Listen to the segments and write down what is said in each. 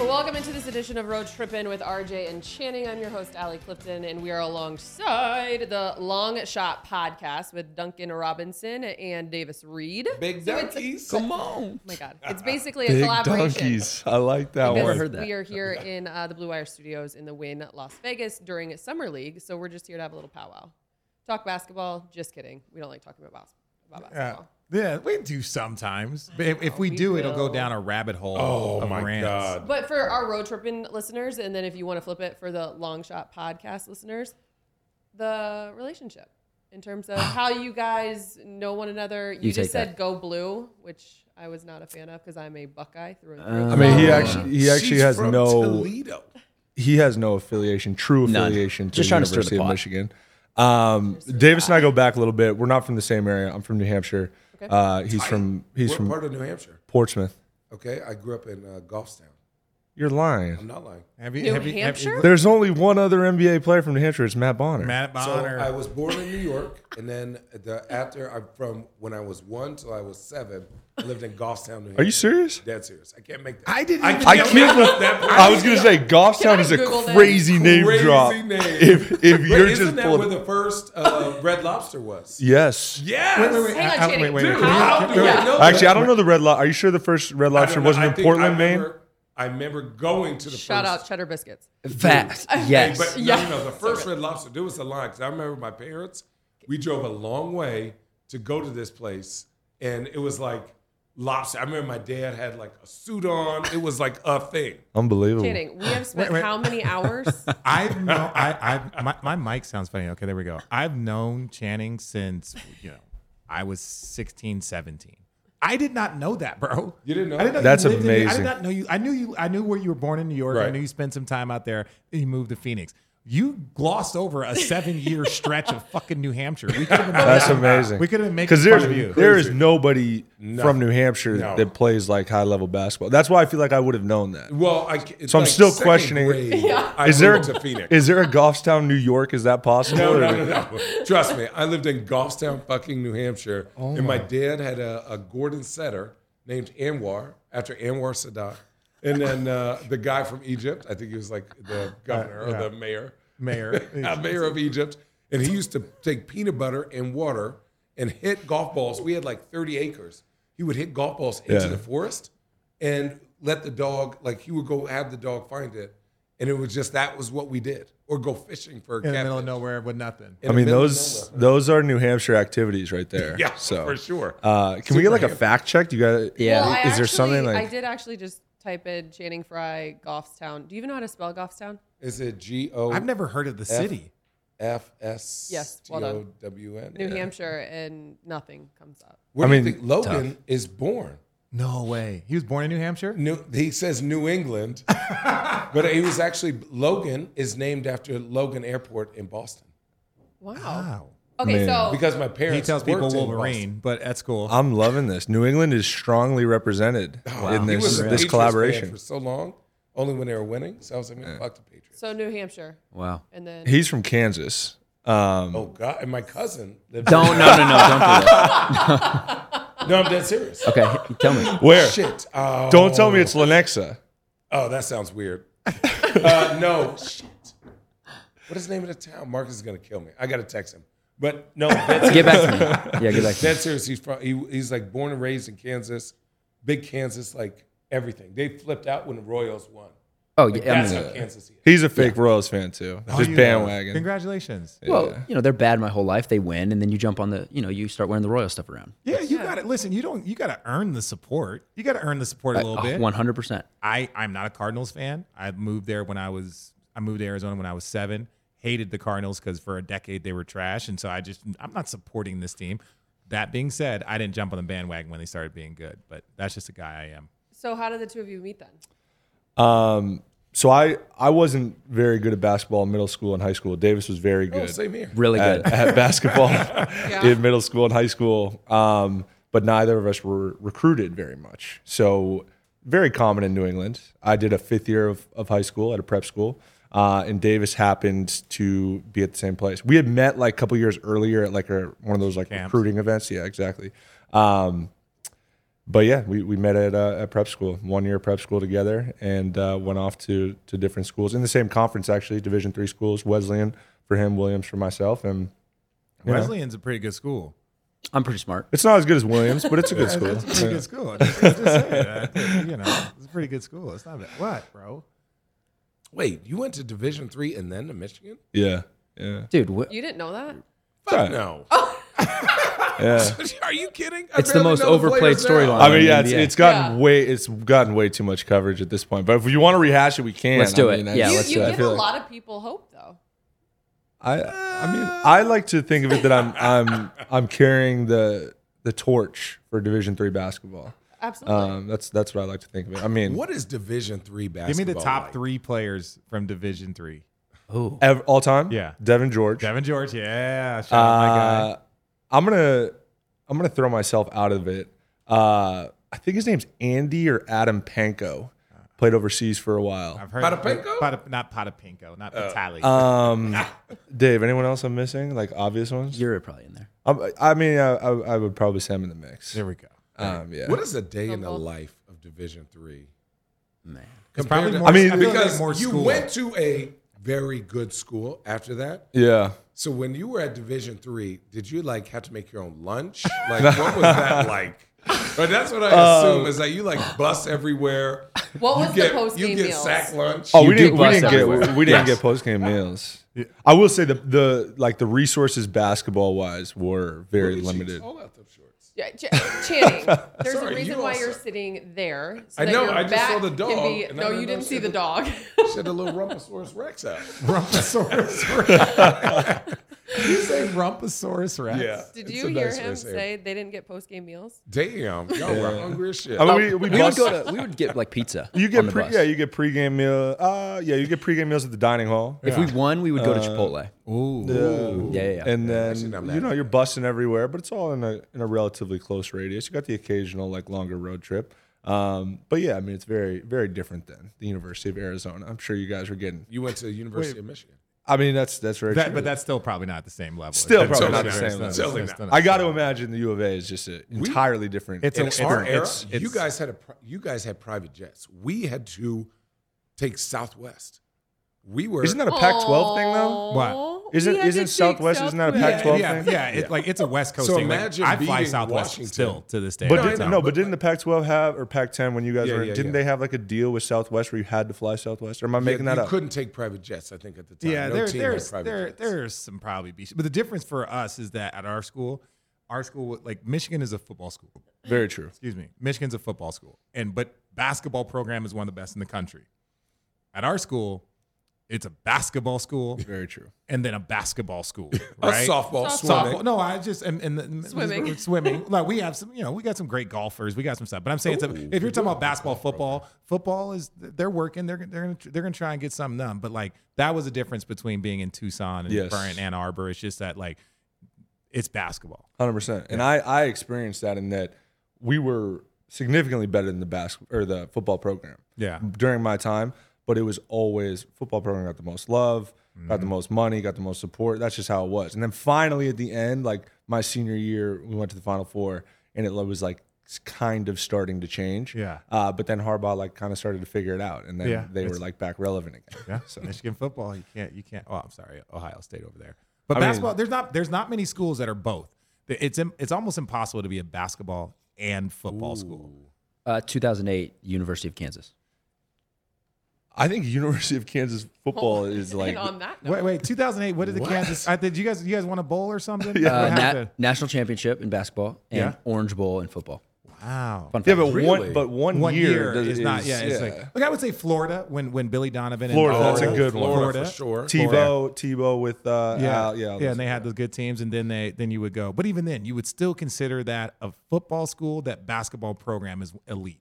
Well, welcome into this edition of Road Trippin' with RJ and Channing. I'm your host, Allie Clifton, and we are alongside the Long Shot podcast with Duncan Robinson and Davis Reed. Big So donkeys. Come on. Oh my God. It's basically a collaboration. Big collaboration. donkeys. I like that Because one. heard that. We are here in uh, the Blue Wire Studios in the Wynn, Las Vegas during Summer League. So we're just here to have a little powwow. Talk basketball. Just kidding. We don't like talking about, bas- about basketball. yeah, we do sometimes. But if, if we we do, it'll go down a rabbit hole. Oh of my rants. god. But for our road tripping listeners, and then if you want to flip it for the long shot podcast listeners, the relationship in terms of how you guys know one another. You, You just take that. said go blue, which I was not a fan of because I'm a Buckeye through and through. Uh, I mean, he actually he actually She's has from no Toledo. he has no affiliation, true None. affiliation to Just the trying to stir the University of. Michigan. Um, Davis and I go back a little bit. We're not from the same area. I'm from New Hampshire. Okay. Uh, he's from he's what from part of New Hampshire? Portsmouth. Okay, I grew up in uh, Goffstown. You're lying. I'm not lying. Have you, New have you, have you- Hampshire? There's only one other NBA player from New Hampshire. It's Matt Bonner. Matt So Bonner. I was born in New York, and then the after I'm from when I was one till I was seven, I lived in Goffstown, New Hampshire. Are you serious? Dead serious. I can't make that. I didn't I even I can't can't. that I was gonna say Goffstown I is a Google that? crazy name Crazy drop. name. If if Wait, you're isn't just that where pulling, the first uh, Red Lobster was? yes. Yes. Wait, wait, wait. Hang on, I- I- Channing. wait, wait, Dude, how do I know Actually, I don't know the red. Lo- Are you sure the first Red I Lobster don't know. wasn't I in think- Portland, Maine? remember, I remember going to the Shout first. out Cheddar Biscuits. Facts. Hey, Yes. but Yeah. no, no, no. The first Red Lobster, there was a line because I remember my parents. We drove a long way to go to this place, and it was like lobster. I remember my dad had like a suit on. It was like a thing. Unbelievable. Channing, we have spent Wait, wait. how many hours? I've known. I, I my, my mic sounds funny. Okay, there we go. I've known Channing since you know I was 16, 17. I did not know that, bro. You didn't know I didn't know that? That's you lived in- I did not know you. I knew you. I knew where you were born in New York. I knew you spent some time out there. And you moved to Phoenix. You glossed over a seven-year stretch of fucking New Hampshire. We could have That's amazing. We could have made because fun there's of you. there is nobody No. from New Hampshire No. that plays like high level basketball. That's why I feel like I would have known that. Well, I, it's So I'm still questioning- grade, Yeah. Is there moved to Phoenix? is there a Goffstown, New York? Is that possible? no, no, no, no. Trust me, I lived in Goffstown, fucking New Hampshire, Oh and my dad had a, a Gordon setter named Anwar after Anwar Sadat, and then uh, the guy from Egypt. I think he was like the governor yeah. or the mayor. Mayor. mayor of Egypt, and he used to take peanut butter and water and hit golf balls. We had like 30 acres. He would hit golf balls into Yeah. the forest and let the dog, like he would go have the dog find it, and it was just that was what we did, or go fishing for a in the middle of catfish. nowhere with nothing. In I mean those those are New Hampshire activities right there. Yeah, so for sure. Uh, can we get like a fact check? Do you got? Yeah. Well, I Is there something like? I did actually just type in Channing Frye, Goffstown. Do you even know how to spell Goffstown? Is it G O I've never heard of the city. F S Yes, well done. W N? New Hampshire, and nothing comes up. Where I do you mean, think Logan is born? No way. He was born in New Hampshire. New, he says New England, but he was actually Logan is named after Logan Airport in Boston Wow. Wow. Okay, Man. so because my parents He tells people worked in Wolverine, but that's cool. I'm loving this. New England is strongly represented oh, in Boston. He this was a this Patriots fan collaboration. for so long, only when they were winning. So I was like, man, fuck the Patriots. so New Hampshire, Wow. and then He's from Kansas. Um, oh God, and my cousin. Lived Don't no no no don't do that. no, I'm dead serious. Okay, tell me. where? Shit. Oh, Don't tell me it's Lenexa. Oh, that sounds weird. uh, no. Shit. What is the name of the town? Marcus is gonna kill me. I gotta text him. But no, that's Get back to me. Yeah, get back to me. Dead serious. He's from, he, he's like born and raised in Kansas, big Kansas, like everything. They flipped out when the Royals won. Oh Like, yeah. I that's mean, how uh, Kansas he is. He's a fake Royals fan too. Oh, Just you- bandwagon. Congratulations. well, you know they're bad my whole life. They win, and then you jump on the. You know, you start wearing the royal stuff around. Yeah, you got to listen. You don't. You got to earn the support. You got to earn the support a little bit. Uh, one hundred percent. I I'm not a Cardinals fan. I moved there when I was I moved to Arizona when I was seven. Hated the Cardinals because for a decade they were trash, and so I just I'm not supporting this team. That being said, I didn't jump on the bandwagon when they started being good, but that's just the guy I am. So how did the two of you meet then? Um, so I I wasn't very good at basketball in middle school and high school. Davis was very Oh, good same here. Really at, good. at basketball in middle school and high school. Um, but neither of us were recruited very much. So very common in New England. I did a fifth year of, of high school at a prep school. Uh, and Davis happened to be at the same place. We had met like a couple years earlier at like a, one of those like Camps. recruiting events. Yeah, exactly. Um, but yeah, we, we met at uh, at prep school, one year prep school together, and uh, went off to to different schools in the same conference actually, Division three schools, Wesleyan for him, Williams for myself, and you know, Wesleyan's a pretty good school. I'm pretty smart. it's not as good as Williams, but it's a good Yeah, school. It's a pretty Yeah. good school. Just, just saying, I you know, it's a pretty good school. It's not bad. What, bro? Wait, you went to Division three and then to Michigan? Yeah, yeah, Dude, wh- You didn't know that? Fuck Right. no. yeah. Are you kidding? I It's the most overplayed players now. storyline. I mean, yeah, it's, it's gotten Yeah. way it's gotten way too much coverage at this point. But if you want to rehash it, we can. Let's do I it. mean, I Yeah, you let's you do it. I give feel a like- lot of people hope, though. I I mean I like to think of it that I'm I'm I'm carrying the the torch for Division three basketball. Absolutely. Um, that's that's what I like to think of it. I mean, What is Division three basketball? Give me the top like? three players from Division Three. oh, ev- all time? Yeah. Devean George. Devean George, yeah. Shout out my guy. Uh, I'm gonna I'm gonna throw myself out of it. Uh, I think his name's Andy or Adam Panko. Played overseas for a while. I've heard Potapenko? Pot- not Potapinko, not Patali. Um, Dave, anyone else I'm missing? Like obvious ones? you're probably in there. Um, I mean, I, I, I would probably say I'm in the mix. there we go. Um, yeah. What is a day in the life of Division three? Man. It's probably Compared more. I mean, I feel like because more you went to a very good school after that. Yeah. So when you were at Division three, did you like have to make your own lunch? Like what was that like? But that's what I assume is that you like bus everywhere. what You was get the post game you game get meals? sack lunch. Oh, You we didn't. We didn't get. We didn't get post game meals. I will say the the like the resources basketball wise were very Look at limited. All out them shorts. Yeah, Ch- Channing, there's Sorry, a reason you why also- you're sitting there. So I that know, your I just saw the dog, Can be, and I no, didn't you didn't see she the had dog. She had a little Rumposaurus Rex out. Rumposaurus. you say Rumposaurus Rex? Yeah. Did it's you a hear nice way him to it. say they didn't get post game meals? Damn, y'all were hungry as shit. I mean, we, we, We would bust- go to. We would get like pizza. You on get the pre, bus. yeah, you get pregame meal. Uh, yeah, you get pregame meals at the dining hall. If we won, we would go to Chipotle. Ooh. Yeah, yeah, yeah. And then you know you're busting everywhere, but it's all in a in a relatively close radius. You got the occasional like longer road trip, um, but yeah, I mean it's very very different than the University of Arizona. I'm sure you guys were getting. You went to the University of Michigan. I mean that's that's very That, true. but that's still probably not the same level. Still It's- probably not the same level. it's Totally not- I got to imagine the U of A is just an entirely different. It's a- In it's our era, it's- you guys had a you guys had private jets. We had to take Southwest. We were isn't that a Pac-12 thing though? What? Isn't- We isn't take Southwest- isn't that a Pac-12 yeah, thing? yeah, it, like it's a West Coast So thing. Like, imagine I fly Southwest Washington. still to this day. But No, didn't, no, but but didn't the Pac-12 have or Pac-10 when you guys Yeah, were? yeah, didn't yeah. they have like a deal with Southwest where you had to fly Southwest? Or am I making you that up? couldn't take private jets. I think at the time. yeah, no there, team there's there, jets. there's some probably be, but the difference for us is that at our school, our school like Michigan is a football school. Very true. Excuse me, Michigan's a football school, and but basketball program is one of the best in the country. At our school, it's a basketball school Very true. and then a basketball school, A right? softball, Softball. swimming. Softball. No, I just and, and the, Swimming. swimming. Like we have some, you know, we got some great golfers. We got some stuff. But I'm saying, it's a, if you're talking about basketball, a golf football, football is they're working. They're they're gonna, they're gonna try and get something done. But like that was a difference between being in Tucson and Yes. Burnt Ann Arbor. It's just that like it's basketball. Hundred percent. And I I experienced that in that we were significantly better than the basketball or the football program. Yeah. During my time, but it was always football program got the most love, got the most money, got the most support. That's just how it was. And then finally at the end, like my senior year, we went to the Final Four, and it was like kind of starting to change. Yeah. Uh, but then Harbaugh like kind of started to figure it out, and then Yeah, they were like back relevant again. Yeah, So Michigan football. You can't. You can't. Oh, I'm sorry, Ohio State over there. But I mean- basketball, there's not. There's not many schools that are both. It's it's almost impossible to be a basketball and football school. Uh, 2008, University of Kansas. I think University of Kansas football is like and on that note, Wait, wait. 2008. What did the Kansas? I, did you guys? You guys won a bowl or something? Uh, What na- happened? national championship in basketball and Yeah. Orange Bowl in football. wow. Fun yeah, fact. but Really? one but one, One year, year does- is not. Yeah, it's yeah. like. I would say Florida when when Billy Donovan. Florida, and that's a good one. Florida, for sure. Tebow, Tebow with uh, Yeah, Al, yeah, yeah, and they had those good teams, and then they then you would go. But even then, you would still consider that a football school. That basketball program is elite,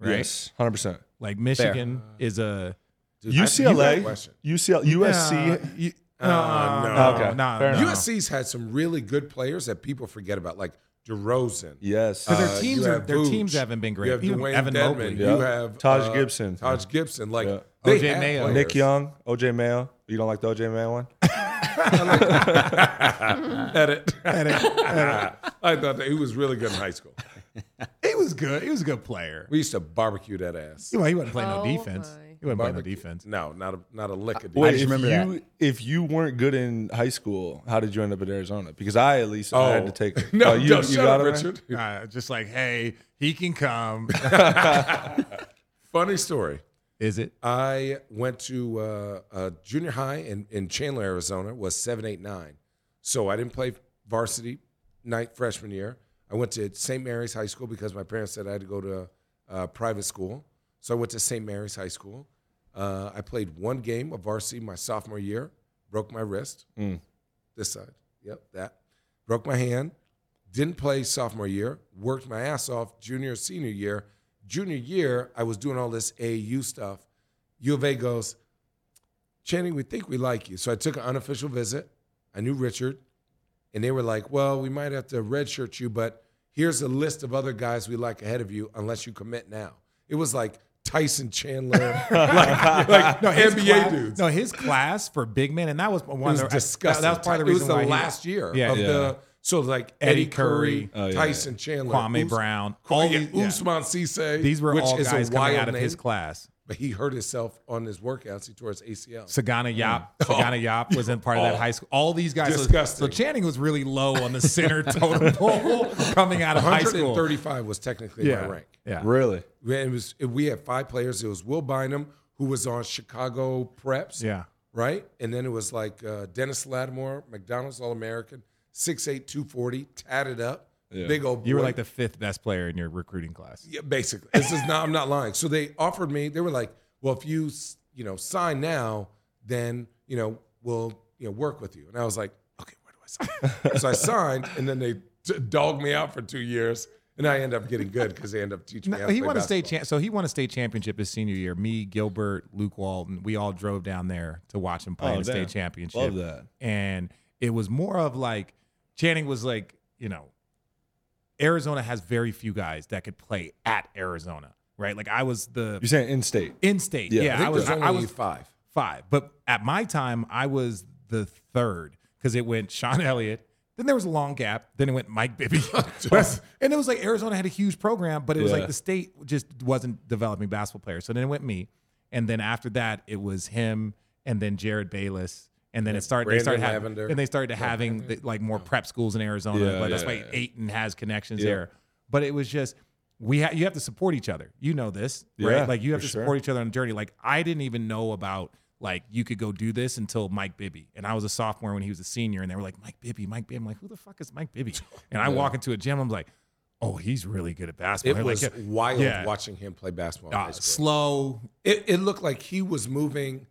right? yes, hundred percent. Like Michigan is a Dude, I- you got a UCLA, USC. Uh, Uh, no, no. Okay, no, fair no. USC's had some really good players that people forget about, like DeRozan. Yes, But their Uh, teams you are have their Vooch. teams haven't been great. You have Even Dwayne Evan Dedmon. Mobley. Yeah. You have Taj uh, Gibson. Taj Gibson. Like Yeah. OJ Mayo. players. Nick Young, OJ Mayo. You don't like the OJ Mayo one? Edit. I thought that he was really good in high school. He was good. He was a good player. We used to barbecue that ass. Well, he wasn't playing no Oh, defense. my. He wasn't playing no Barbecue. defense. No, not a not a lick of Wait, defense. just if remember you if you weren't good in high school, how did you end up at Arizona? Because I at least I Oh. had to take. No, Oh, you, no, you shut got up, it, man? Richard. Uh, just like, hey, he can come. Funny story. Is it? I went to uh, uh, junior high in, in Chandler, Arizona, was 789. So I didn't play varsity night freshman year. I went to St. Mary's High School because my parents said I had to go to uh, private school. So I went to St. Mary's High School. Uh, I played one game of varsity my sophomore year, broke my wrist. This side. Yep, that. Broke my hand. Didn't play sophomore year. Worked my ass off junior, senior year. Junior year, I was doing all this AU stuff. U of A goes, Channing, we think we like you. So I took an unofficial visit. I knew Richard, and they were like, well, we might have to redshirt you, but here's a list of other guys we like ahead of you unless you commit now. It was like Tyson Chandler, like, like his NBA class, dudes. No, his class for big men, and that was one It was of the, disgusting. That, that was part of the reason it reason was the why he- last year Yeah. of Yeah. the so like Eddie Eddie Curry, Curry, Oh, yeah, Tyson Chandler, Kwame Us- Brown, all all yeah, these- Usman Cisse. These were which all is a guys coming out of his class. But he hurt himself on his workouts. He tore his ACL. Sagana Yop, Sagana Yap was in part of that high school. All these guys, so- Disgusting. So, Channing was really low on the center totem pole coming out of high school. 135 was technically Yeah, my rank. yeah. Really? We- It was we had five players. It was Will Bynum, who was on Chicago Preps. Yeah. Right? And then it was like uh, Dennis Latimore, McDonald's All American, 6'8, 240, tatted up, big old boy. You were like the fifth best player in your recruiting class. Yeah, basically. This is not. I'm not lying. So they offered me. They were like, "Well, if you you know sign now, then you know we'll you know work with you." And I was like, "Okay, where do I sign?" so I signed, and then they d- dogged me out for two years, and I end up getting good because they end up teaching me. No, how to he play won a state basketball. champ. So he won a state championship his senior year. Me, Gilbert, Luke Walton, we all drove down there to watch him play Oh, in the damn. state championship. Love that. And it was more of like Channing was like, you know, Arizona has very few guys that could play at Arizona, right? Like I was the You're saying in state? in state. Yeah, I Yeah, I I was. there's I, only was five. five. But at my time, I was the third because it went Sean Elliott. Then there was a long gap. Then it went Mike Bibby. And it was like Arizona had a huge program, but it was Yeah. like the state just wasn't developing basketball players. So then it went me. And then after that, it was him and then Jerryd Bayless. And then it started. they started having, Lavender. and they started having the, like more prep schools in Arizona. Yeah, but that's yeah, why. Ayton has connections Yeah. there. But it was just we ha- you have to support each other. You know this, Yeah, right? Like you have for to sure. support each other on the journey. Like I didn't even know about like you could go do this until Mike Bibby, and I was a sophomore when he was a senior, and they were like Mike Bibby, Mike Bibby. I'm like, who the fuck is Mike Bibby? And I walk into a gym, I'm like, oh, he's really good at basketball. It They're was like, wild yeah. watching him play basketball. in uh, school. slow. It, it looked like he was moving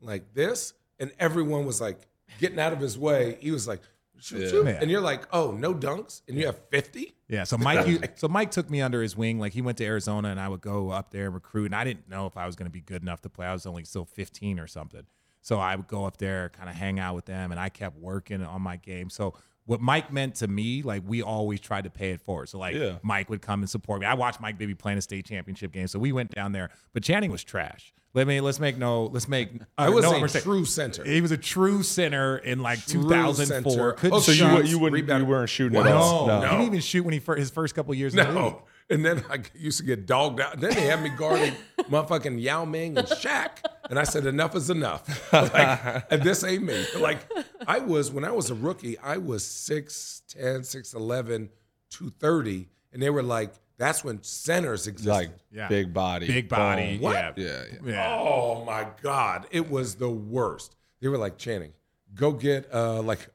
like this, and everyone was like getting out of his way. He was like, shoot, shoot. Yeah. and you're like, oh, no dunks, and you have 50. Yeah, so Mike, you, so Mike took me under his wing. Like he went to Arizona, and I would go up there and recruit. And I didn't know if I was going to be good enough to play. I was only still 15 or something. So I would go up there, kind of hang out with them, and I kept working on my game. So what Mike meant to me, like we always tried to pay it forward. So like Yeah. Mike would come and support me. I watched Mike Bibby playing a state championship game, so we went down there. But Channing was trash. Let me let's make no let's make. I was no a mistake. true center. He was a true center in like True 2004. center. Couldn't Oh, So you, you wouldn't rebound. you weren't shooting at all? no, he didn't even shoot when he fir- his first couple years in the league. No. And then I used to get dogged out. Then they had me guarding motherfucking Yao Ming and Shaq. And I said, enough is enough. Like, and this ain't me. Like, I was, when I was a rookie, I was 6'10, 6'11, 230. And they were like, that's when centers existed. Like Yeah. big body, Big body. bone. What? Yeah. Yeah, yeah. Yeah. Oh my God. It was the worst. They were like, Channing, go get uh like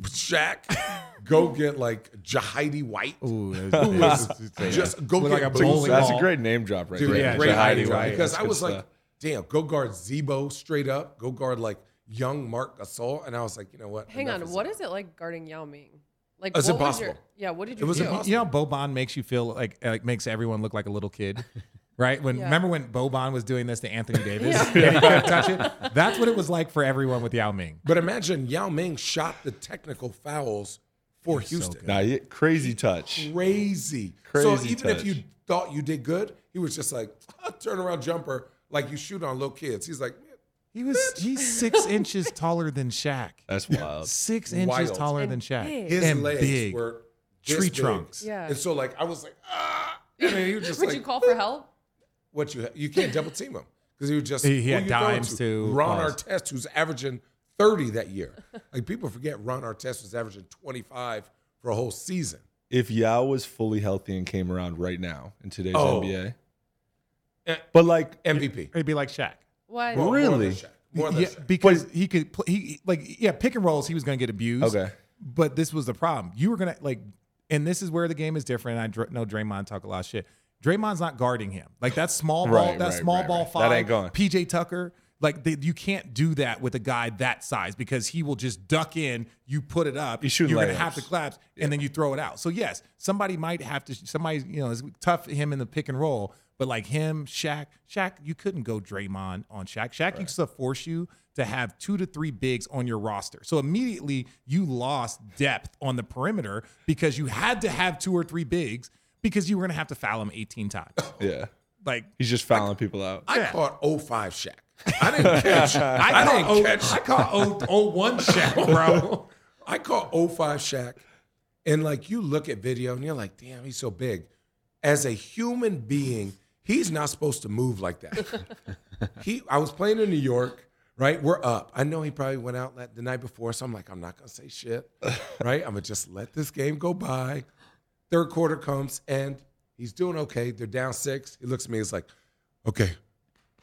Shaq, go get like Jahidi White. Ooh, who was just go Look get like a Boosie. bowling That's ball. a great name drop right Dude, there. yeah, great Jahidi idea, White. Because I good was like, damn, go guard Z-Bo straight up. Go guard like young Marc Gasol. And I was like, you know what? Hang Enough on, is what enough. is it like guarding Yao Ming? Like, It's what was your- impossible. yeah, what did you It was do? impossible. You know, how Boban makes you feel like like makes everyone look like a little kid, right? When Yeah. remember when Boban was doing this to Anthony Davis, and he couldn't touch it. That's what it was like for everyone with Yao Ming. But imagine Yao Ming shot the technical fouls for Houston. Nah, yeah, crazy touch. Crazy. Crazy. so Crazy even if you thought you did good, he was just like, turn around jumper, like you shoot on little kids. He's like, He was he's six inches taller than Shaq. That's wild. Six inches Wild. taller And than Shaq. big. His and legs big. were this Tree big. trunks. Yeah. And so like I was like, ah. And then he was just Would like, you call for help? What you you can't double team him because he was just He- he had you throwing dimes too. Ron Pause. Artest, who's averaging thirty that year. Like people forget Ron Artest was averaging twenty five for a whole season. If Yao was fully healthy and came around right now in today's Oh. NBA, Eh, but like MVP. He'd be like Shaq. What? More- more Really? than Shaq. More than Yeah, Shaq. because he could play, he like yeah pick and rolls he was going to get abused. Okay. but this was the problem. You were gonna like, and this is where the game is different. I know Draymond talk a lot of shit. Draymond's not guarding him. Like that small ball, Right, that right, small right, ball five. That ain't going. PJ Tucker. Like they, you can't do that with a guy that size because he will just duck in. You put it up. He's shooting You're gonna have to collapse, and then you throw it out. So yes, somebody might have to. Somebody you know is tough him in the pick and roll, but like him, Shaq, Shaq, you couldn't go Draymond on Shaq. Shaq used to force you to have two to three bigs on your roster. So immediately you lost depth on the perimeter because you had to have two or three bigs because you were gonna have to foul him 18 times. yeah, Like he's just fouling people out. I caught 05 Shaq. I didn't catch. I, caught didn't catch. I caught 0, 01 Shaq, bro. I caught 05 Shaq, and like you look at video and you're like, damn, he's so big. As a human being, he's not supposed to move like that. he, I was playing in New York, right? We're up. I know he probably went out that- the night before, so I'm like, I'm not gonna say shit, right? I'm gonna just let this game go by. Third quarter comes and he's doing okay. They're down six. He looks at me. He's like, okay,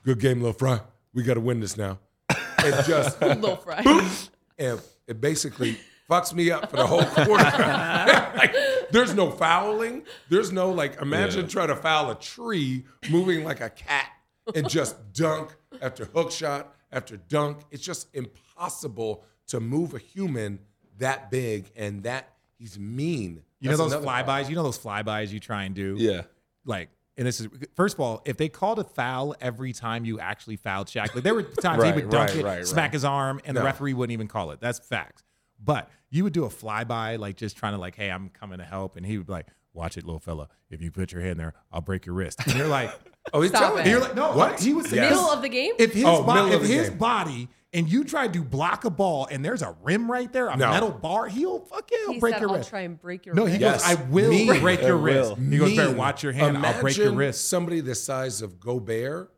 good game, Lil Fry. We got to win this now. And just Little fry. and it basically fucks me up for the whole quarter. like, there's no fouling. There's no like. Imagine trying to foul a tree moving like a cat and just dunk after hook shot after dunk. It's just impossible to move a human that big and that he's mean. You know those another problem. flybys. You know those flybys you try and do. Yeah, like and this is first of all, if they called a foul every time you actually fouled Shaq, like there were times he would dunk right, it, right, smack right. his arm, and the referee wouldn't even call it. That's facts. But you would do a flyby, like just trying to like, hey, I'm coming to help, and he would be like, watch it, little fella. If you put your hand there, I'll break your wrist. And you're like, Oh, he's Stop telling it. you. you're like, no, What? He was Yes. Middle of the game? If his Oh, body, if his game. body. And you try to block a ball, and there's a rim right there, a No. metal bar. He'll fuck yeah, he'll He break said, your I'll wrist. try and break your No, he wrist. Yes. goes, I will Me. break your wrist. will. He goes, better watch your hand. I'll break your wrist. Somebody the size of Gobert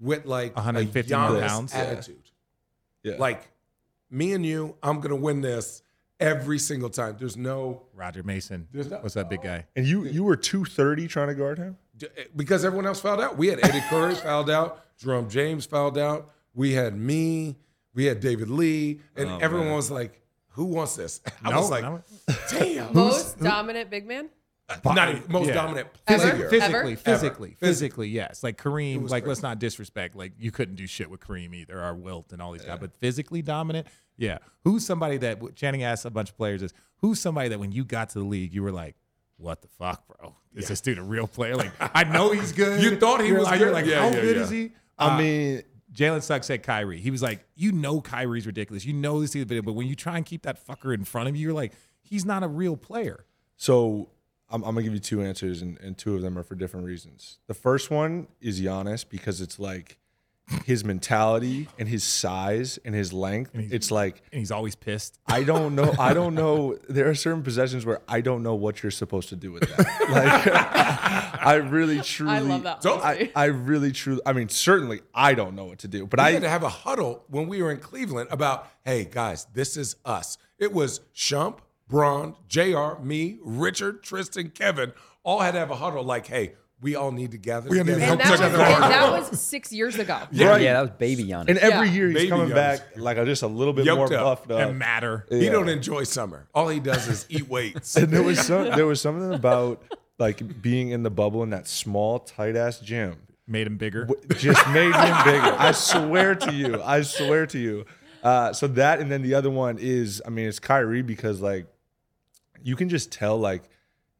with like 150 a more pounds. Yeah. attitude. yeah. Like me and you, I'm gonna win this every single time. There's no Roger Mason. There's no- What's that big guy? and you you were two thirty trying to guard him. Eh, because everyone else fouled out. We had Eddie Curry fouled out, Jerome James fouled out. We had me, we had David Lee, and Oh, everyone man. was like, "Who wants this?" I No, was like, no. "Damn." Most dominant big man? Not even most Yeah. dominant Ever? physically, Ever? physically, Ever. physically, yes. Like Kareem, like crazy. let's not disrespect. Like you couldn't do shit with Kareem either, or Wilt and all these guys. But physically dominant, yeah. Who's somebody that Channing asked a bunch of players is who's somebody that when you got to the league you were like, what the fuck, bro? Is this dude a real player? Like I know he's good. You thought he You're was like, You're good? like, Yeah, how yeah, good yeah. is he? I Uh, mean, Jalen Suggs said Kyrie. He was like, you know Kyrie's ridiculous. You know this is the video, but when you try and keep that fucker in front of you, you're like, he's not a real player. So I'm, I'm gonna give you two answers, and, and two of them are for different reasons. The first one is Giannis because it's like his mentality and his size and his length. It's like And he's always pissed. I don't know. I don't know. There are certain possessions where I don't know what you're supposed to do with that. Like, I really, truly, I love that. Don't- I, I really, truly. I mean, certainly, I don't know what to do. But We I, had to have a huddle when we were in Cleveland about, hey guys, this is us. It was Shump, Bron, Jr., me, Richard, Tristan, Kevin, all had to have a huddle. Like, hey, we all need to gather. We all need to together. and help that was, each other that was six years ago. Right. Yeah, that was baby Giannis. and every Yeah. year he's Baby coming Giannis. back like a, just a little bit Yoked more up buffed up. and matter. He don't enjoy summer. All he does is eat weights. And there was some, there was something about like being in the bubble in that small, tight ass gym. Made him bigger. just made him bigger. I swear to you. I swear to you. Uh, so that and then the other one is, I mean, it's Kyrie because like you can just tell like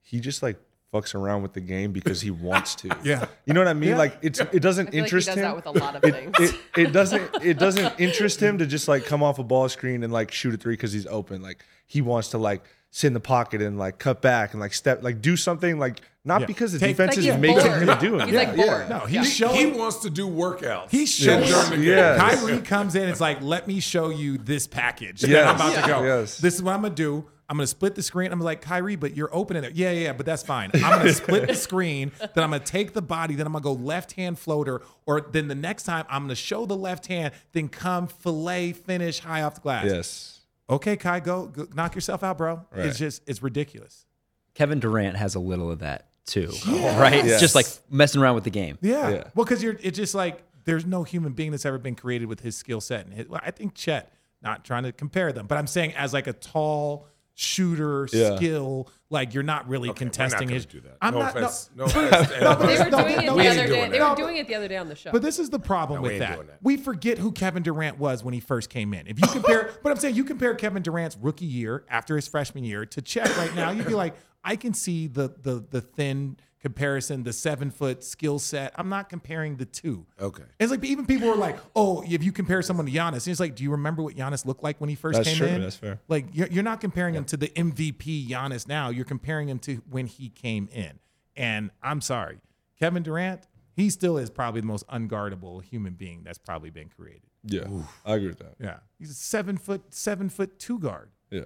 he just like fucks around with the game because he wants to. Yeah. You know what I mean? Like it's it doesn't I feel like he does him. that with a lot of it, things. it, it doesn't it doesn't interest him to just like come off a ball screen and like shoot a three because he's open. Like he wants to like sit in the pocket and like cut back and like step, like do something like not Yeah. because the Take- defense Like is making bored. him do it. He's yeah, like bored. yeah. No, he's Yeah. showing. He wants to do workouts. He showed during the game. Yeah. Kyrie comes in. It's like, let me show you this package. that Yes. I'm about to go. Yes. This is what I'm gonna do. I'm gonna split the screen. I'm like Kyrie, but you're open in there. Yeah, yeah, yeah, but that's fine. I'm gonna split the screen. Then I'm gonna take the body. Then I'm gonna go left hand floater. Or then the next time I'm gonna show the left hand. Then come fillet finish high off the glass. Yes. Okay, Kai, go, go knock yourself out, bro. Right. It's just it's ridiculous. Kevin Durant has a little of that too, right? Yes. Just like messing around with the game. Yeah. Yeah. Well, because you're it's just like there's no human being that's ever been created with his skill set and his, well, I think Chet. Not trying to compare them, but I'm saying as like a tall shooter Yeah. skill, like you're not really Okay, contesting gonna his. do that. I'm no not. no- offense. No, offense. No. They were No, doing it the other day. They were doing it the other day on the show. But this is the problem No, with that. that. We forget who Kevin Durant was when he first came in. If you compare, but I'm saying you compare Kevin Durant's rookie year after his freshman year to Chet right now, you'd be like, I can see the the the thin comparison, the seven foot skill set. I'm not comparing the two. Okay. It's like even people were like, "Oh, if you compare someone to Giannis, it's like, do you remember what Giannis looked like when he first That's came true, in? that's fair. Like you're, you're not comparing him to the MVP Giannis now. You're comparing him to when he came in. And I'm sorry, Kevin Durant, he still is probably the most unguardable human being that's probably been created. Yeah. I agree with that. Yeah, he's a seven foot seven foot two guard Yeah.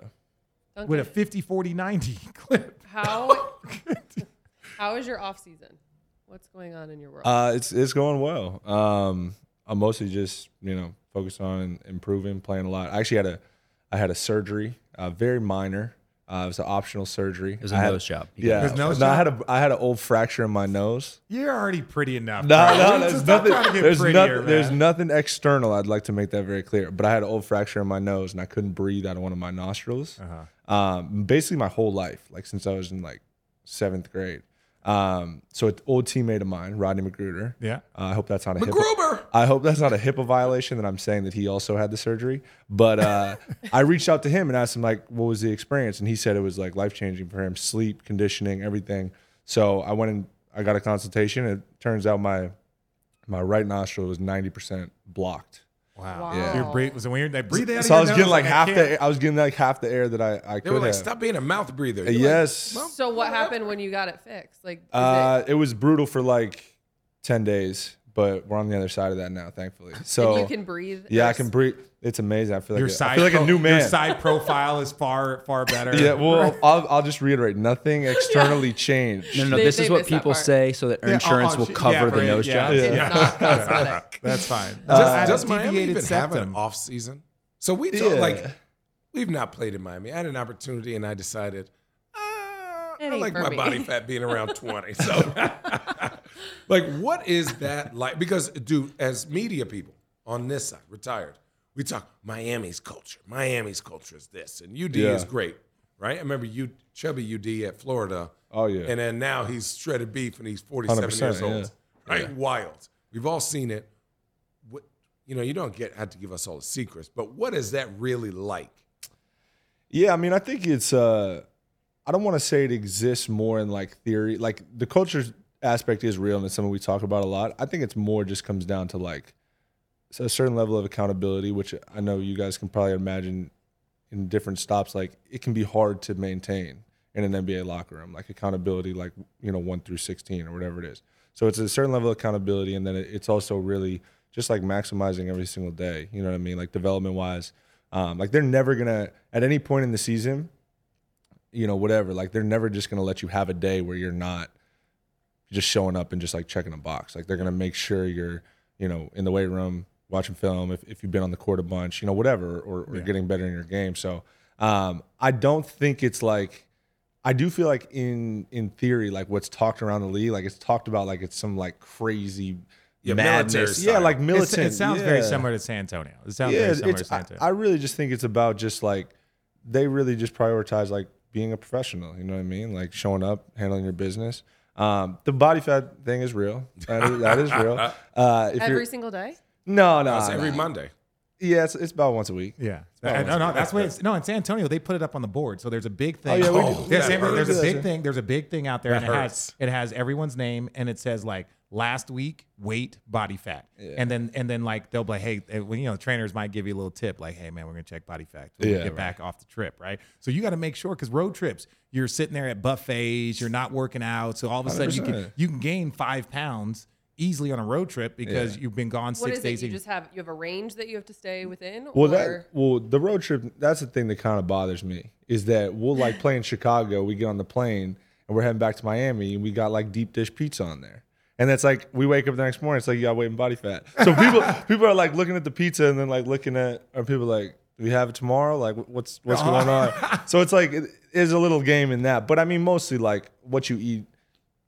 Duncan, with a 50 40 90 clip. how how is your off season? What's going on in your world? Uh, it's it's going well. Um, I'm mostly just you know focused on improving, playing a lot. I actually had a I had a surgery, uh, very minor. Uh, it was an optional surgery. It was a nose job. You Yeah, His nose no, I had a I had an old fracture in my nose. You're already pretty enough. No, bro. no, there's nothing. trying to get There's prettier, nothing. There's nothing external. I'd like to make that very clear. But I had an old fracture in my nose, and I couldn't breathe out of one of my nostrils. Uh-huh. Um, basically, my whole life, like since I was in like seventh grade. Um, so an old teammate of mine, Rodney McGruder. Yeah. Uh, I hope that's not a HIPAA. McGruber. I hope that's not a HIPAA violation that I'm saying that he also had the surgery. But uh, I reached out to him and asked him like, what was the experience? And he said it was like life changing for him, sleep, conditioning, everything. So I went and I got a consultation. It turns out my my right nostril was 90% blocked. Wow. Yeah. Your breathe was it weird. They breathe out of So I was getting like I half can't- the I was getting like half the air that I I They could were like, have. stop being a mouth breather. You're yes. well, so what happened when you got it fixed? Like, Uh, it was brutal for like 10 days, but we're on the other side of that now, thankfully. So and you can breathe. yeah, I can breathe. It's amazing. I feel like Your a, side I feel like a new man. Your side profile is far far better. Yeah, well, I'll, I'll just reiterate. Nothing externally changed. No, no, no. They- this they is what people say so that Yeah, insurance oh, will oh, cover yeah, the right, nose yeah. job. It's Yeah. not. That's fine. Does, I does Miami deviated even have an off season? So we talk, Yeah. like we've not played in Miami. I had an opportunity and I decided uh, I It ain't like my me. body fat being around 20. So like what is that like? Because dude, as media people on this side, retired, we talk Miami's culture. Miami's culture is this and UD Yeah. is great. Right? I remember you Chubby UD at Florida. Oh, yeah. And then now he's shredded beef and he's 47 100%, years old. yeah. Right? Wild. We've all seen it what you know, you don't get have to give us all the secrets, but what is that really like? Yeah, I mean, I think it's. uh I don't want to say it exists more in like theory. Like the culture aspect is real and it's something we talk about a lot. I think it's more just comes down to like a certain level of accountability, which I know you guys can probably imagine in different stops. Like it can be hard to maintain in an NBA locker room, like accountability, like you know one through sixteen or whatever it is. So it's a certain level of accountability, and then it's also really just like maximizing every single day. You know what I mean? Like development wise, um, like they're never gonna at any point in the season, you know, whatever. Like they're never just gonna let you have a day where you're not just showing up and just like checking a box. Like they're gonna make sure you're, you know, in the weight room watching film. If, if you've been on the court a bunch, you know, whatever, or, or getting better in your game. So um, I don't think it's like. I do feel like in in theory, like what's talked around the league, like it's talked about like it's some like crazy Yeah, madness. Yeah, like It's- militant. it sounds very similar to San Antonio. It sounds Yeah, very similar to San I, Antonio. I really just think it's about just like they really just prioritize like being a professional. You know what I mean? Like showing up, handling your business. Um, the body fat thing is real. That is, that is real. Uh, if Every single day. No, no, It's every no. Monday. Yeah, it's, it's about once a week. Yeah. Oh, Uh, no, no, that's what it's no in San Antonio. They put it up on the board, so there's a big thing. yeah, we do. Yeah, Yeah, San- that there's hurts. a big thing. There's a big thing out there, That and it hurts. has it has everyone's name, and it says like last week weight body fat and then and then like they'll be like hey eh, when you know trainers might give you a little tip like hey man we're gonna check body fat when we Yeah, get right. back off the trip right so you got to make sure because road trips you're sitting there at buffets you're not working out so all of a sudden you can 100%. you can gain five pounds easily on a road trip because Yeah. you've been gone What six is it? days You and- just have you have a range that you have to stay within, Well, or that well, the road trip. That's the thing that kind of bothers me is that we'll like play in Chicago. We get on the plane and we're heading back to Miami, and we got like deep dish pizza on there. And it's like we wake up the next morning. It's like you got weight and body fat. So people people are like looking at the pizza and then like looking at are people like we have it tomorrow? Like what's what's going on? So it's like it is a little game in that. But I mean, mostly like what you eat.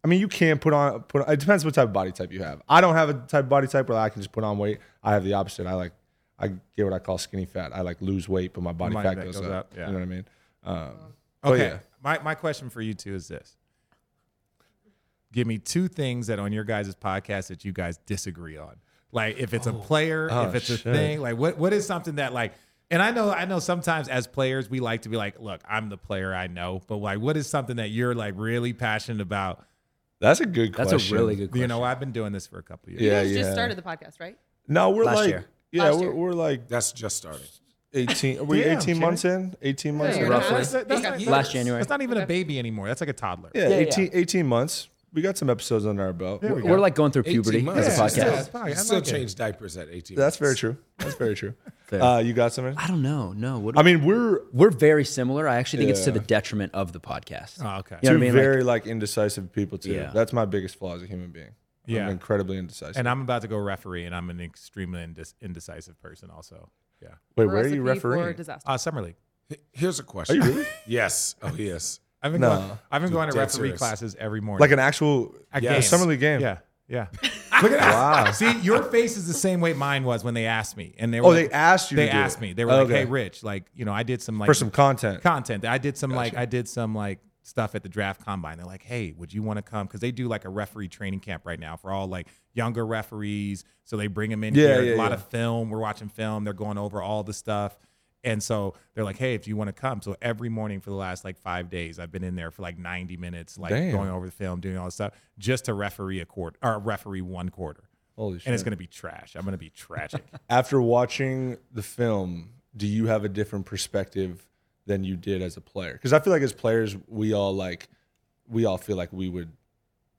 I mean, you can put on put. On, it depends what type of body type you have. I don't have a type of body type where I can just put on weight. I have the opposite. I like I get what I call skinny fat. I like lose weight, but my body fat goes, goes up. up, yeah. You know what I mean? Um, Okay. yeah. My my question for you two is this. Give me two things that on your guys' podcast that you guys disagree on. Like if it's a player, Oh, if it's a thing, like what what is something that like and I know I know sometimes as players we like to be like, look, I'm the player I know, but like what is something that you're like really passionate about? That's a good That's question. a really good question. You know, I've been doing this for a couple years. you Yeah, guys yeah. just started the podcast, right? No, we're Last like year. yeah, Last we're, year. we're like That's just starting. eighteen. Are we Damn, eighteen months in? Eighteen months you're in. not- Roughly. That's, that's not, Last January. That's not even a baby anymore. That's like a toddler. Yeah, Yeah, yeah. 18, 18 months. We got some episodes under our belt. There we We're go. like going through 18 puberty months. as a Yeah, podcast. yeah. fine. I You still like it. change diapers at 18 That's very true. That's very true. Fair. Uh, you got something? I don't know. No. What do I mean, we're we're very similar. I actually think it's to the detriment of the podcast. Oh, okay. You know two what I mean? Like- very like, indecisive people too. Yeah. That's my biggest flaw as a human being. Yeah. I'm incredibly indecisive. And I'm about to go referee, and I'm an extremely indec- indecisive person, also. Yeah. Wait, where are you recipe for refereing? disaster. Uh, Summer League. Here's a question. Are you really? Yes. Oh, yes. I've been No. going. I've been going to dead referee serious. classes every morning. Like an actual At Yeah, games. summer league game. Yeah, yeah. Look at that. Wow. See, your face is the same way mine was when they asked me, and they oh, were Oh, like- they asked you. They to do asked it. me. They were like, Okay. "Hey, Rich, like you know, I did some like for some content. content. I did some like I did some like stuff at the draft combine. They're like, "Hey, would you want to come?" Because they do like a referee training camp right now for all like younger referees. So they bring them in Yeah, here. yeah, a lot yeah. of film. We're watching film. They're going over all the stuff. And so they're like, "Hey, if you want to come." So every morning for the last like five days, I've been in there for like ninety minutes, like Damn. going over the film, doing all this stuff, just to referee a quarter or referee one quarter. Holy shit. And it's gonna be trash. I'm gonna be tragic. After watching the film, do you have a different perspective than you did as a player? Because I feel like as players, we all like, we all feel like we would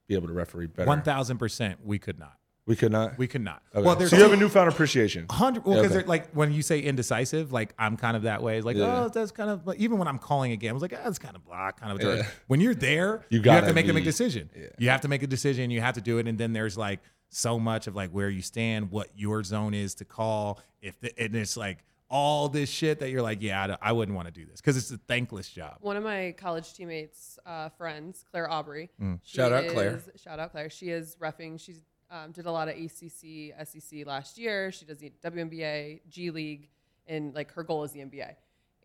be able to referee better. One thousand percent, we could not. We could not. We could not. Okay. Well, there's so you have a newfound appreciation. Hundred, well, Yeah, because okay. like when you say indecisive, like I'm kind of that way. It's like, Yeah. oh, that's kind of. But even when I'm calling a game, I was like, oh, that's kind of blah, kind of. Yeah. Yeah. When you're there, You you, have gotta to make a be- big decision. yeah. You have to make a decision. You have to do it, and then there's like so much of like where you stand, what your zone is to call. If the, and it's like all this shit that you're like, yeah, I, I wouldn't want to do this because it's a thankless job. One of my college teammates, uh, friends, Claire Aubrey. she Shout out, Claire. Shout out Claire. She is refing. She's um, did a lot of ACC, SEC last year. She does the WNBA, G League, and like her goal is the NBA.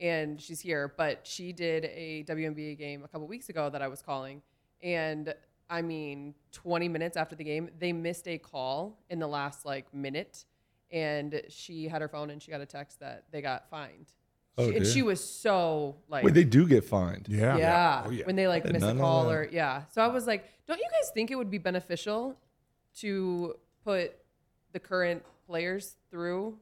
And she's here, but she did a WNBA game a couple weeks ago that I was calling, and I mean, 20 minutes after the game, they missed a call in the last like minute, and she had her phone and she got a text that they got fined. Oh, She- and she was so like Wait, they do get fined. Yeah. yeah. Oh, yeah. When they like miss a call or yeah. So I was like, don't you guys think it would be beneficial to put the current players through?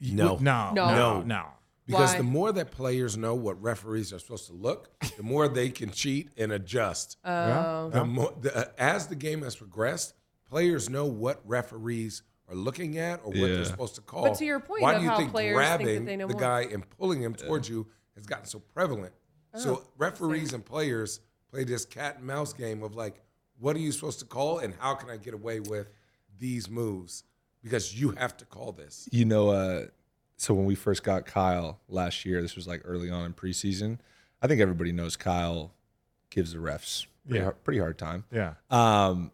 No. No. No. No. No. No. Because Why? the more that players know what referees are supposed to look, the more they can cheat and adjust. Uh, The more, the, uh, as the game has progressed, players know what referees are looking at or what Yeah. they're supposed to call. But to your point why of do you how think players think that they know the more. guy and pulling him towards you has gotten so prevalent? Oh, so referees and players play this cat and mouse game of like, what are you supposed to call and how can I get away with these moves? Because you have to call this. You know, uh, so when we first got Kyle last year, this was like early on in preseason. I think everybody knows Kyle gives the refs pretty, Yeah. hard, pretty hard time. Yeah. Um,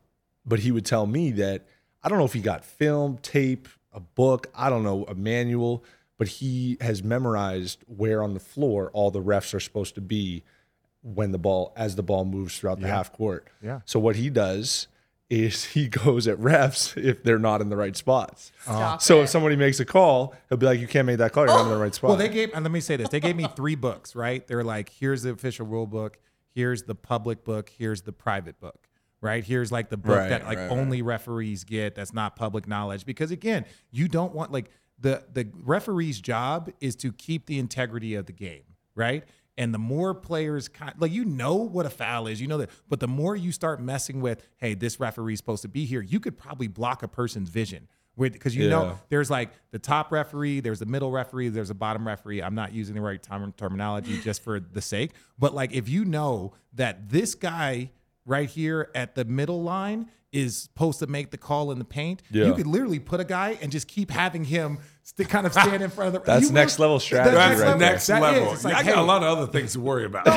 but he would tell me that I don't know if he got film, tape, a book, I don't know, a manual, but he has memorized where on the floor all the refs are supposed to be when the ball as the ball moves throughout the Yeah. half court. Yeah. So what he does is he goes at refs if they're not in the right spots. stop uh-huh. So it. if somebody makes a call, he'll be like, "You can't make that call. You're not in the right spot." Well, they gave, and let me say this: they gave me three books, right? They're like, here's the official rule book, here's the public book, here's the private book, right? Here's like the book Right, that like right, right. only referees get that's not public knowledge because again, you don't want like the the referee's job is to keep the integrity of the game, right? And the more players like you know what a foul is, you know that, but the more you start messing with, hey, this referee's supposed to be here, you could probably block a person's vision. Because you Yeah. know there's like the top referee, there's the middle referee, there's a bottom referee. I'm not using the right term, terminology just for the sake, but like if you know that this guy right here at the middle line is supposed to make the call in the paint, Yeah. you could literally put a guy and just keep having him st- kind of stand in front of the. That's you next level strategy That's right the there. next level. is. It's like, I got hey- a lot of other things to worry about. No,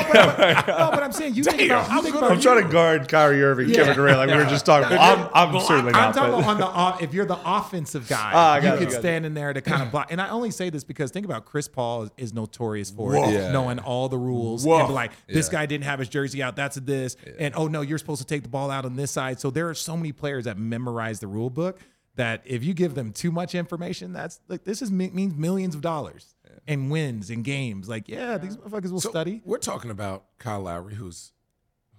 but I'm saying you think about. You I'm think about I'm trying to guard Kyrie Irving, Yeah. Kevin Durant, like we were just talking about. I'm, I'm Well, certainly I'm not. talking but- about on the off, if you're the offensive guy, Ah, you could I got it. stand in there to kind of block. And I only say this because think about Chris Paul is, is notorious for it, Yeah. knowing all the rules Whoa. and be like this Yeah. guy didn't have his jersey out, that's a this, and oh no, you're supposed to take the ball out on this side. So there are so many players that memorize the rule book that if you give them too much information, that's like this is means millions of dollars and wins and games. Like yeah, these motherfuckers will So study. We're talking about Kyle Lowry, who's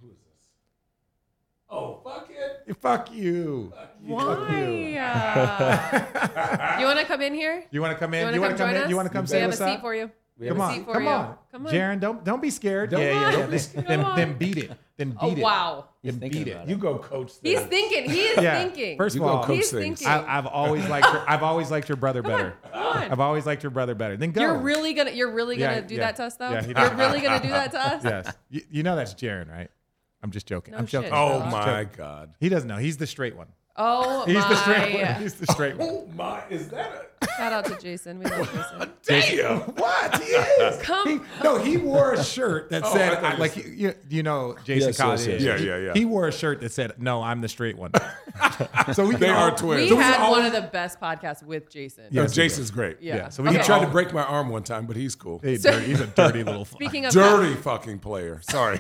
who is this? Oh, fuck it. Fuck you. Why? Uh, you want to come in here? You want to come in? You want to come join in? us? You want to come We say have a what's seat up? for you. We Come have a on, seat for come you. on, Come on. Jaron. Don't don't be scared. Don't yeah, worry, yeah, don't yeah. be Then, scared. then, then beat it. Then Oh beat it. wow. Then thinking beat it. about You go coach He's thinking. He is Yeah. thinking. First You of all, coach He's things. thinking. I, I've always liked your, I've always liked your brother better. Come on. I've always liked your brother better. Then go. You're really gonna. You're really gonna Yeah, do yeah. that to us, though. Yeah, you're really gonna do that to us. yes. You, you know that's Jaron, right? I'm just joking. No I'm joking. shit. Oh Just my God. He doesn't know. He's the straight one. Oh He's my! the straight one. He's the straight oh one. Oh my, is that Shout out to Jason. We love Jason. a damn? What? He is. Come. He, no, he wore a shirt that Oh, said, I thought you like, said- you, you know, Jason Yes, Collins. yes, yes. He- Yeah, yeah, yeah. He wore a shirt that said, "No, I'm the straight one." so we They can are all- twins. We So we had all- one of the best podcasts with Jason. Yeah, Yes, we Jason's great. Yeah. Yeah, so we He can tried to break my arm one time, but he's cool. Hey, dirty, he's a dirty little. fuck. Speaking of, Dirty fucking player. Sorry.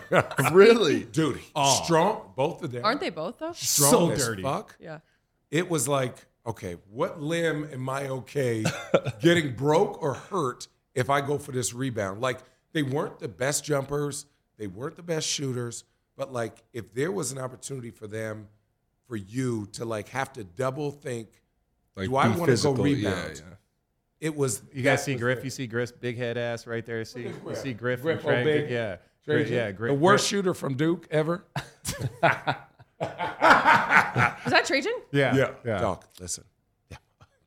really? Dude, strong. Both of them. aren't they both though? strong so as dirty? fuck? Yeah. It was like, okay, what limb am I okay getting broke or hurt if I go for this rebound? Like, they weren't the best jumpers, they weren't the best shooters, but like, if there was an opportunity for them, for you to like have to double think, Like, do I want to go rebound? Yeah, yeah. It was. You guys see Griff? it. You see Griff's big head ass right there. See, you Griff. see Griff? Griff, and Trey? oh, big. Yeah, Crazy. Griff, yeah. Griff, the worst Griff- shooter from Duke ever. Was that Trajan? Yeah, Yeah, yeah. Doc, listen. Yeah,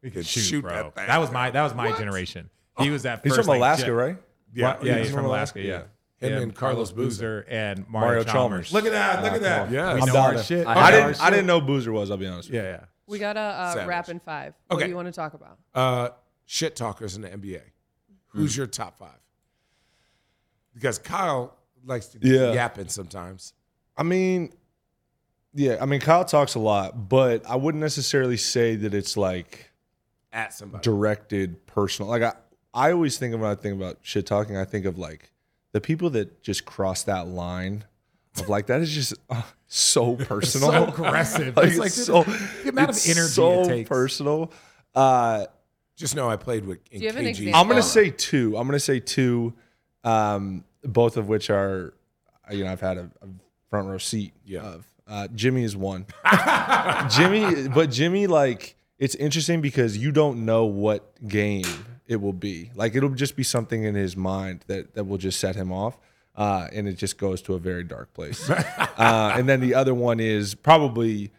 He could could shoot, shoot bro. that That, was my that was my What? generation. He was that. He's first, from like, Alaska, gen- right? Yeah, yeah, he's, he's from Alaska. Yeah. Him Yeah, and Carlos Boozer and Mario, Mario Chalmers. Chalmers. Look at that! Look at that! Yeah. we I'm know our there. shit. I We I didn't. our I didn't know Boozer was. I'll be honest. With you. Yeah, yeah. We got a uh, Savage. rapid five. What Okay. do you want to talk about? uh, shit talkers in the NBA. Who's your top five? Because Kyle likes to be Yeah. yapping sometimes. I mean, yeah. I mean, Kyle talks a lot, but I wouldn't necessarily say that it's like At somebody. directed personal. Like I, I always think of when I think about shit talking, I think of like the people that just cross that line of like that is just uh, so personal, So aggressive. like, it's like it's so the amount of it's energy so it takes. personal. Uh, Just know I played with in Do you have an example? I'm gonna say two. I'm gonna say two, um, both of which are, you know, I've had a, a front row seat Yeah. of. Uh, Jimmy is one. Jimmy, but Jimmy, like, it's interesting because you don't know what game it will be. Like, it'll just be something in his mind that that will just set him off. Uh, and it just goes to a very dark place. uh, and then the other one is probably,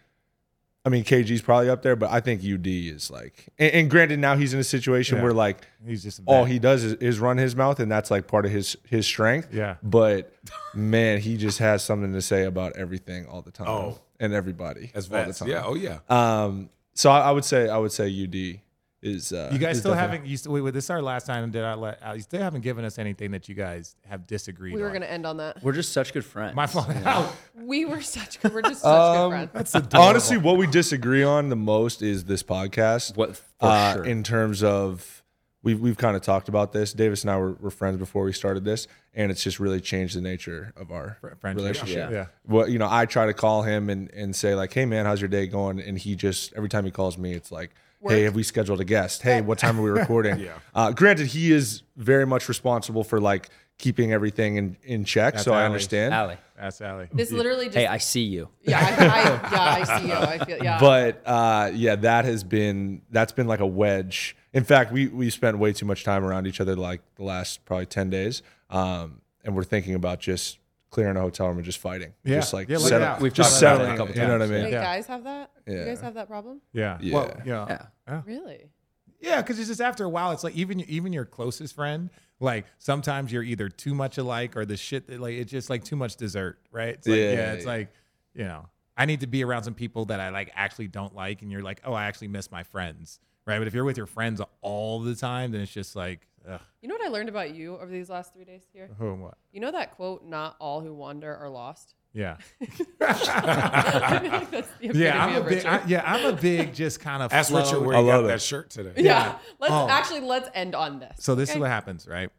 I mean, KG's probably up there, but I think UD is like, and, and granted, now he's in a situation Yeah. where like He's just all he does is, is run his mouth, and that's like part of his his strength. Yeah. But man, he just has something to say about everything all the time. Oh. and everybody as all the time. Yeah. Oh yeah. Um. So I, I would say I would say UD is. Uh, You guys is still haven't. You still, wait, wait, this is our last time. Did I let? Uh, you still haven't given us anything that you guys have disagreed. We were on. going to end on that. We're just such good friends. My fault. We were such good. We're just such good friends. That's adorable. Honestly, what we disagree on the most is this podcast. What for uh, sure. in terms of we've we've kind of talked about this. Davis and I were, were friends before we started this, and it's just really changed the nature of our friendship. relationship. Yeah. Yeah. Well, you know, I try to call him and and say like, "Hey, man, how's your day going?" And he just every time he calls me, it's like. Hey, have we scheduled a guest? Hey, what time are we recording? Yeah. Uh, granted, he is very much responsible for like keeping everything in, in check, That's so I understand. Allie. That's Sally. This literally just Hey, I see you. yeah, I, I, yeah, I see you. I feel yeah. but uh, yeah, that has been that's been like a wedge. In fact, we we spent way too much time around each other like the last probably ten days, um, and we're thinking about just clearing a hotel room and just fighting, Yeah. just like Yeah, look settle- it. We've just talked a settling. couple You know what I mean? Wait, Yeah. guys have that? You guys have that problem? Yeah. Yeah. Well, yeah. Yeah. Really? Yeah, because it's just after a while, it's like even even your closest friend, like sometimes you're either too much alike or the shit that like it's just like too much dessert, right? It's like, yeah, Yeah, it's yeah. like you know, I need to be around some people that I like actually don't like, and you're like, oh, I actually miss my friends, right? But if you're with your friends all the time, then it's just like, ugh, You know what I learned about you over these last three days here? who and what? You know that quote, not all who wander are lost? Yeah, I like that's the epitome yeah, I'm a big, I, yeah, I'm a big just kind of Ask flow. Richard where I he got love that shirt today. yeah. Let's Oh. actually let's end on this. So this is what happens, right?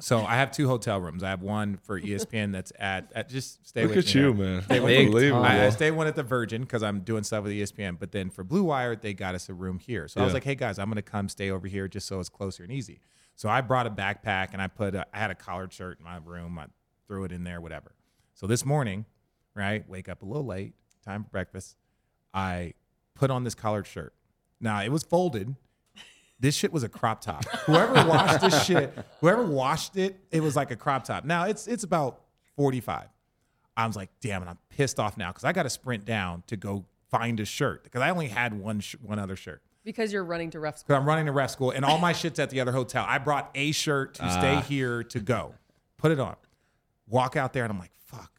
So I have two hotel rooms. I have one for ESPN that's at, at just stay Look with at me you, now. man. Stay with Unbelievable. I, I stay one at the Virgin because I'm doing stuff with ESPN. But then for Blue Wire, they got us a room here. So I was Yeah. like, hey guys, I'm gonna come stay over here just so it's closer and easy. So I brought a backpack and I put a, I had a collared shirt in my room. I threw it in there, whatever. So this morning, right, wake up a little late, time for breakfast. I put on this collared shirt. Now it was folded. This shit was a crop top. Whoever washed this shit, whoever washed it, it was like a crop top. Now it's it's about 45. I was like, damn it, I'm pissed off now because I got to sprint down to go find a shirt because I only had one sh- one other shirt. because you're running to ref school. Because I'm running to ref school and all my shit's at the other hotel. I brought a shirt to Ah. stay here to go. Put it on. Walk out there and I'm like, fuck.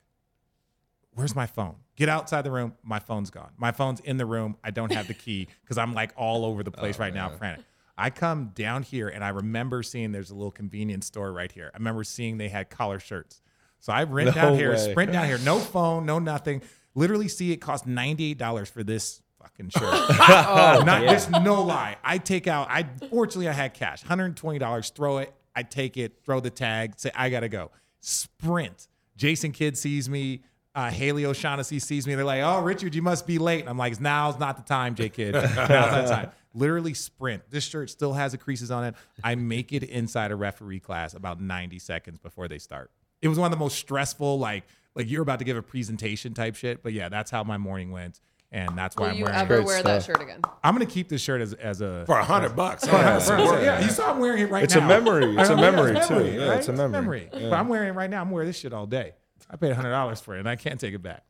Where's my phone? Get outside the room. My phone's gone. My phone's in the room. I don't have the key because I'm like all over the place right now, frantic. I come down here and I remember seeing there's a little convenience store right here. I remember seeing they had collar shirts. So I run No down here, sprint down here, no phone, no nothing. Literally see it cost $98 for this fucking shirt. Oh, Not yeah. just no lie. I take out. I fortunately I had cash, hundred and twenty dollars. Throw it. I take it. Throw the tag. Say I gotta go. Sprint. Jason Kidd sees me. Uh, Haley O'Shaughnessy sees me. They're like, "Oh, Richard, you must be late." And I'm like, "Now's not the time, J Kidd. Now's not the time." Literally sprint. This shirt still has the creases on it. I make it inside a referee class about 90 seconds before they start. It was one of the most stressful, like like you're about to give a presentation type shit. But yeah, that's how my morning went, and that's why Will I'm you wearing. ever it. Great wear that shirt again? I'm gonna keep this shirt as as a For a hundred bucks. For a Yeah, hundred that's bucks. worth it. Yeah, you saw I'm wearing it right now. It's now. a memory. It's a memory, it's too. Yeah, it's a right? memory. Yeah. But I'm wearing it right now. I'm wearing this shit all day. I paid hundred dollars for it, and I can't take it back.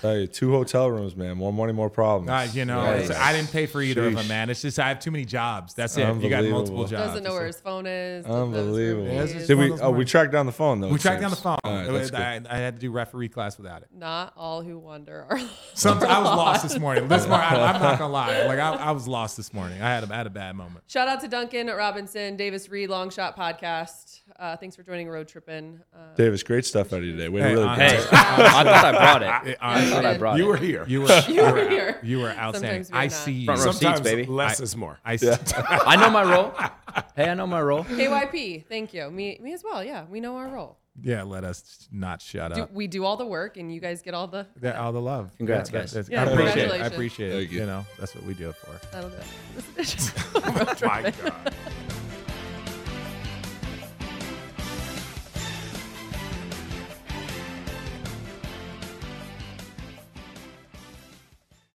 Tell you, two hotel rooms, man. More money, more problems. Uh, you know, Nice. I didn't pay for either of them, man. It's just I have too many jobs. That's it. You got multiple Unbelievable. jobs. Doesn't know where his phone is. doesn't know his room Unbelievable. Yeah, it's keys. just Did we? Oh, we tracked down the phone though. we it tracked down the phone. All right, It that's was- I, I had to do referee class without it. Not all who wander are lost. Some, I was lost this morning. This morning, I, I'm not gonna lie. Like I, I was lost this morning. I had a, I had a bad moment. Shout out to Duncan Robinson, Davis Reed, Long Shot Podcast. Uh, thanks for joining Road Trippin'. Uh, Davis, great stuff out of you today. Way to Hey, really uh, Hey, it. I thought I brought it. It- I honestly, thought I brought You it. were here. You were You were here. You were outstanding. Sometimes we're I not. see you. Front row seats, Sometimes baby. less I- is more. I see. I know my role. Hey, I know my role. KYP, thank you. Me, me as well. Yeah, we know our role. yeah, let us not shut Do, up. we do all the work, and you guys get all the. That, all the love. Congrats, Yeah, guys. that's- Yeah, I appreciate it. I appreciate it. You. You know, that's what we do it for. That'll do it. This edition of Road My Trippin'. God.